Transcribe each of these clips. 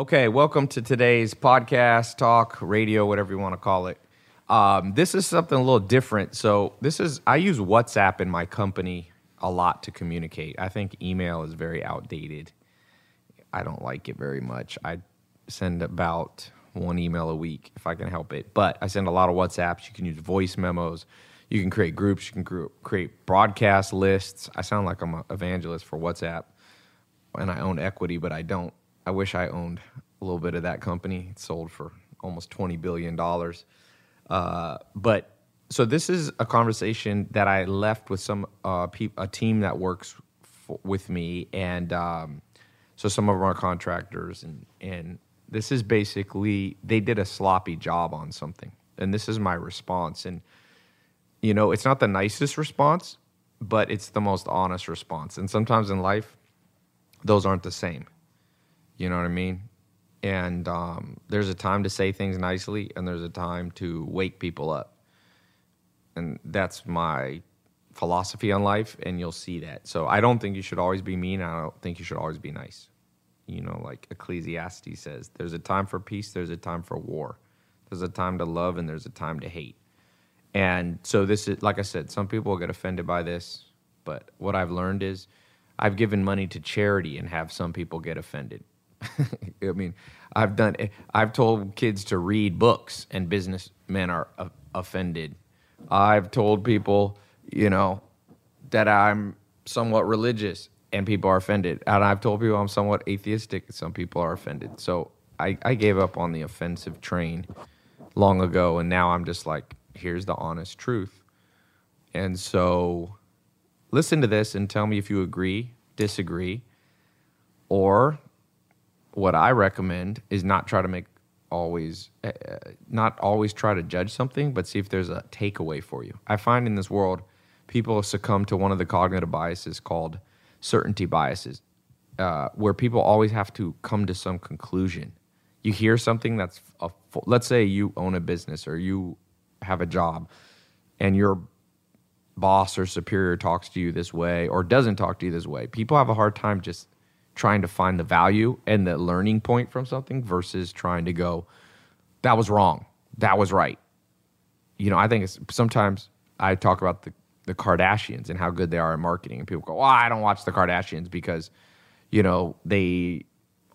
Okay, welcome to today's podcast, talk, radio, whatever you want to call it. Um, this is something a little different. So, this is, I use WhatsApp in my company a lot to communicate. I think email is very outdated. I don't like it very much. I send about one email a week if I can help it. But I send a lot of WhatsApps. You can use voice memos. You can create groups. You can create broadcast lists. I sound like I'm an evangelist for WhatsApp and I own equity, but I don't. I wish I owned a little bit of that company. It sold for almost $20 billion. Uh, but so this is a conversation that I left with some uh, pe- a team that works f- with me, and um, so some of our contractors, and and this is basically they did a sloppy job on something, and this is my response, and you know it's not the nicest response, but it's the most honest response, and sometimes in life, those aren't the same. You know what I mean? And um, there's a time to say things nicely, and there's a time to wake people up. And that's my philosophy on life, and you'll see that. So I don't think you should always be mean. I don't think you should always be nice. You know, like Ecclesiastes says, there's a time for peace, there's a time for war. There's a time to love, and there's a time to hate. And so this is, like I said, some people get offended by this, but what I've learned is I've given money to charity and have some people get offended. I mean, I've done. I've told kids to read books, and businessmen are offended. I've told people, you know, that I'm somewhat religious, and people are offended. And I've told people I'm somewhat atheistic, and some people are offended. So I, I gave up on the offensive train long ago, and now I'm just like, here's the honest truth. And so, listen to this and tell me if you agree, disagree, or what I recommend is not try to make always uh, not always try to judge something, but see if there's a takeaway for you. I find in this world, people succumb to one of the cognitive biases called certainty biases, uh, where people always have to come to some conclusion. You hear something that's a, let's say you own a business or you have a job, and your boss or superior talks to you this way or doesn't talk to you this way. People have a hard time just trying to find the value and the learning point from something versus trying to go, that was wrong, that was right. You know, I think sometimes I talk about the, the Kardashians and how good they are in marketing, and people go, well, I don't watch the Kardashians because, you know, they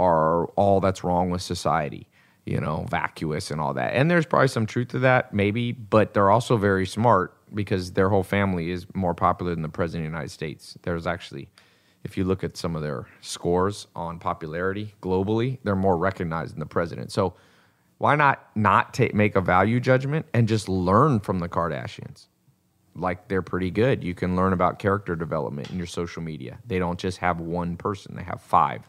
are all that's wrong with society, you know, vacuous and all that. And there's probably some truth to that, maybe, but they're also very smart because their whole family is more popular than the president of the United States. There's actually if you look at some of their scores on popularity globally, they're more recognized than the president. So why not not take, make a value judgment and just learn from the Kardashians? Like they're pretty good. You can learn about character development in your social media. They don't just have one person, they have five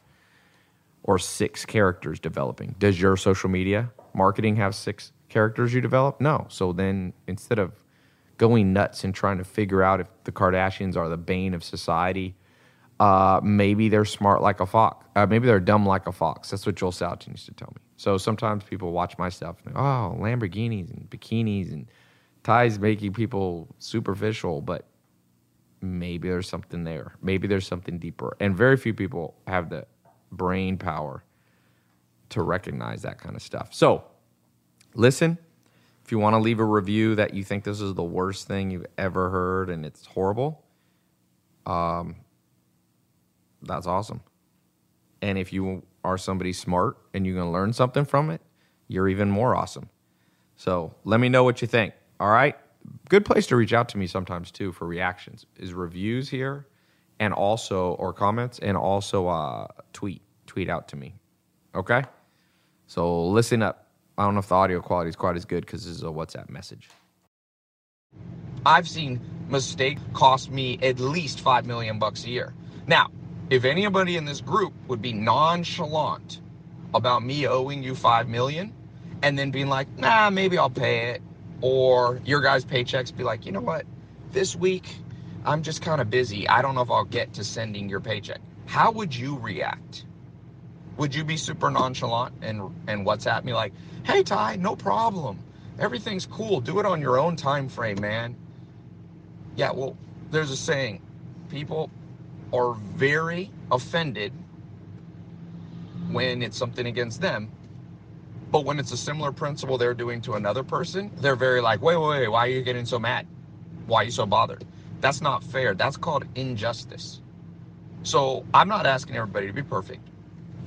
or six characters developing. Does your social media marketing have six characters you develop? No. So then instead of going nuts and trying to figure out if the Kardashians are the bane of society, uh, maybe they're smart like a fox. Uh, maybe they're dumb like a fox. That's what Joel Salatin used to tell me. So sometimes people watch my stuff and oh, Lamborghinis and bikinis and Tai's making people superficial, but maybe there's something there. Maybe there's something deeper. And very few people have the brain power to recognize that kind of stuff. So listen. If you want to leave a review that you think this is the worst thing you've ever heard and it's horrible, um, that's awesome. And if you are somebody smart and you're going to learn something from it, you're even more awesome. So let me know what you think. All right. Good place to reach out to me sometimes too for reactions is reviews here and also, or comments and also uh, tweet, tweet out to me. Okay. So listen up. I don't know if the audio quality is quite as good because this is a WhatsApp message. I've seen mistake cost me at least five million bucks a year. Now, if anybody in this group would be nonchalant about me owing you five million and then being like, nah, maybe I'll pay it, or your guys' paychecks be like, you know what, this week I'm just kind of busy. I don't know if I'll get to sending your paycheck. How would you react? Would you be super nonchalant and and WhatsApp me like, hey Tai, no problem. Everything's cool. Do it on your own time frame, man. Yeah, well, there's a saying. People are very offended when it's something against them. But when it's a similar principle they're doing to another person, they're very like, wait, wait, wait, why are you getting so mad? Why are you so bothered? That's not fair. That's called injustice. So I'm not asking everybody to be perfect.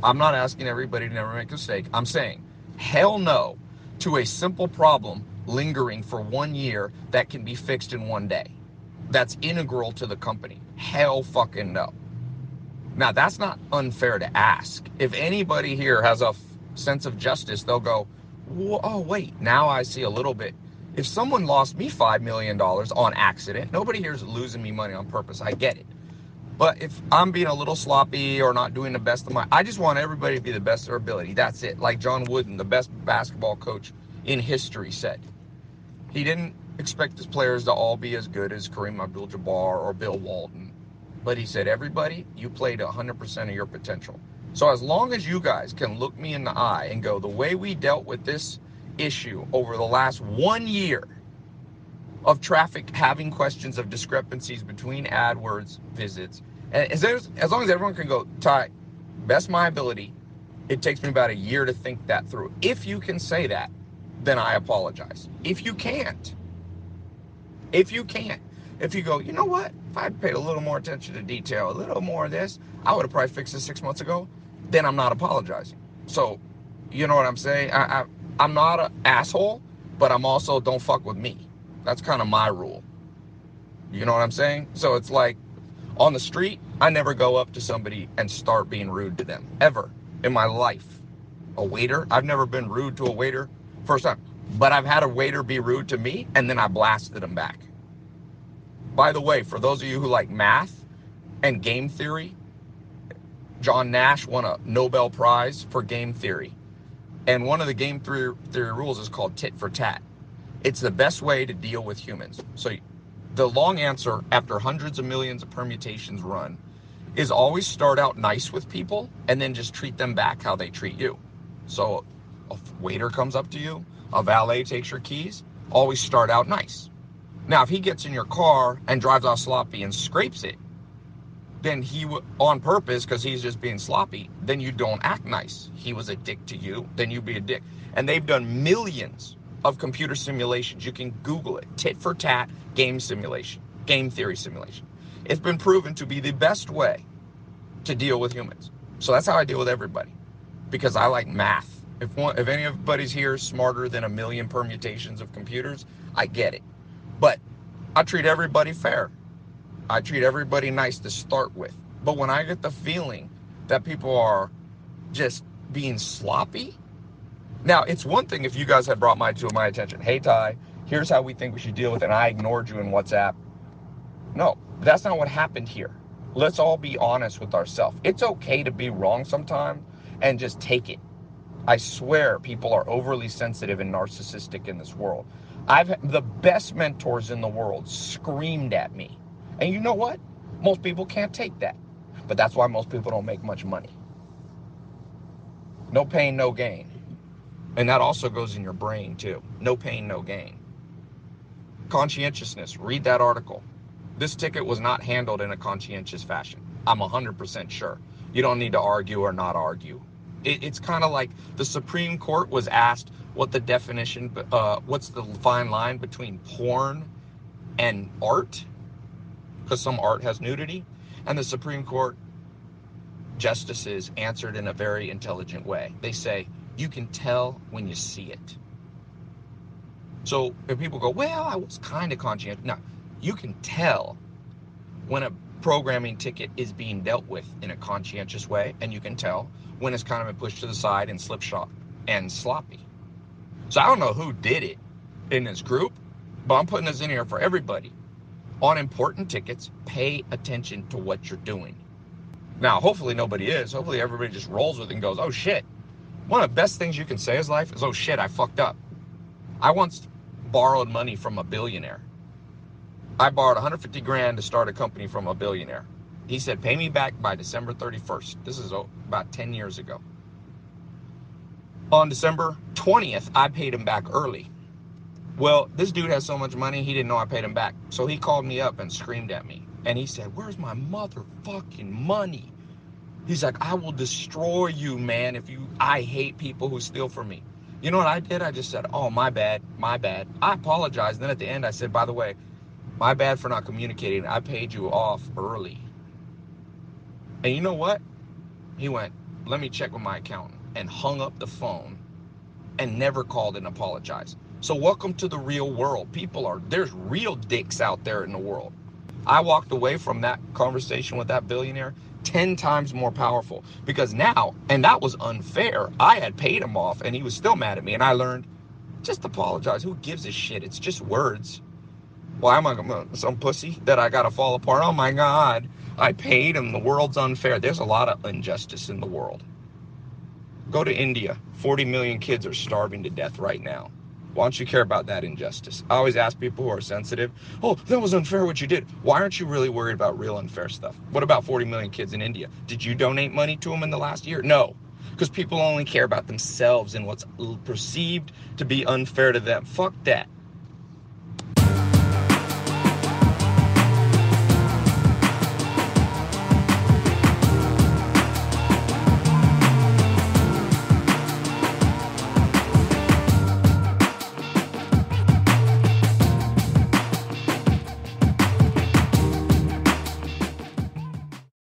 I'm not asking everybody to never make a mistake. I'm saying, hell no to a simple problem lingering for one year that can be fixed in one day. That's integral to the company. Hell fucking no. Now, that's not unfair to ask. If anybody here has a f- sense of justice, they'll go, oh, wait, now I see a little bit. If someone lost me $5 million on accident, nobody here is losing me money on purpose. I get it. But if I'm being a little sloppy or not doing the best of my, I just want everybody to be the best of their ability. That's it. Like John Wooden, the best basketball coach in history, said. He didn't expect his players to all be as good as Kareem Abdul-Jabbar or Bill Walton, but he said, everybody, you played 100% of your potential. So as long as you guys can look me in the eye and go, the way we dealt with this issue over the last one year of traffic having questions of discrepancies between AdWords visits. And as, as long as everyone can go, Tai, best my ability, it takes me about a year to think that through. If you can say that, then I apologize. If you can't, if you can't, if you go, you know what? If I'd paid a little more attention to detail, a little more of this, I would have probably fixed this six months ago. Then I'm not apologizing. So, you know what I'm saying? I, I I'm not an asshole, but I'm also don't fuck with me. That's kind of my rule. You know what I'm saying? So it's like on the street, I never go up to somebody and start being rude to them ever in my life. A waiter, I've never been rude to a waiter first time, but I've had a waiter be rude to me and then I blasted him back. By the way, for those of you who like math and game theory, John Nash won a Nobel Prize for game theory. And one of the game theory, theory rules is called tit for tat. It's the best way to deal with humans. So the long answer after hundreds of millions of permutations run is always start out nice with people and then just treat them back how they treat you. So a waiter comes up to you, a valet takes your keys, always start out nice. Now, if he gets in your car and drives off sloppy and scrapes it, then he on purpose because he's just being sloppy, then you don't act nice. He was a dick to you, then you be a dick. And they've done millions of computer simulations. You can Google it tit for tat game simulation, game theory simulation. It's been proven to be the best way to deal with humans. So that's how I deal with everybody because I like math. If one, if anybody's here smarter than a million permutations of computers, I get it. But I treat everybody fair. I treat everybody nice to start with. But when I get the feeling that people are just being sloppy, now, it's one thing if you guys had brought my to my attention, hey Tai, here's how we think we should deal with it, and I ignored you in WhatsApp. No, that's not what happened here. Let's all be honest with ourselves. It's okay to be wrong sometimes and just take it. I swear people are overly sensitive and narcissistic in this world. I've the best mentors in the world screamed at me. And you know what? Most people can't take that. But that's why most people don't make much money. No pain, no gain. And that also goes in your brain too. No pain, no gain. Conscientiousness. Read that article. This ticket was not handled in a conscientious fashion. I'm 100% sure. You don't need to argue or not argue. It, it's kind of like the Supreme Court was asked what the definition, uh, what's the fine line between porn and art, because some art has nudity. And the Supreme Court justices answered in a very intelligent way. They say, you can tell when you see it. So if people go, well, I was kind of conscientious. No, you can tell when a programming ticket is being dealt with in a conscientious way, and you can tell when it's kind of been pushed to the side and slipshod and sloppy. So I don't know who did it in this group, but I'm putting this in here for everybody. On important tickets, pay attention to what you're doing. Now, hopefully nobody is. Hopefully everybody just rolls with it and goes, oh shit, one of the best things you can say is life is, oh shit, I fucked up. I once borrowed money from a billionaire. I borrowed 150 grand to start a company from a billionaire. He said, pay me back by December 31st. This is about 10 years ago. On December 20th, I paid him back early. Well, this dude has so much money, he didn't know I paid him back. So he called me up and screamed at me. And he said, Where's my motherfucking money? He's like, I will destroy you, man, if you I hate people who steal from me. You know what I did? I just said, Oh, my bad, my bad. I apologized. Then at the end I said, by the way, my bad for not communicating. I paid you off early. And you know what? He went, Let me check with my accountant and hung up the phone and never called and apologized. So welcome to the real world. People are there's real dicks out there in the world. I walked away from that conversation with that billionaire 10 times more powerful because now, and that was unfair. I had paid him off and he was still mad at me. And I learned just apologize. Who gives a shit? It's just words. Why am I some pussy that I got to fall apart? Oh my God. I paid and The world's unfair. There's a lot of injustice in the world. Go to India. 40 million kids are starving to death right now. Why don't you care about that injustice? I always ask people who are sensitive, oh, that was unfair what you did. Why aren't you really worried about real unfair stuff? What about 40 million kids in India? Did you donate money to them in the last year? No, because people only care about themselves and what's perceived to be unfair to them. Fuck that.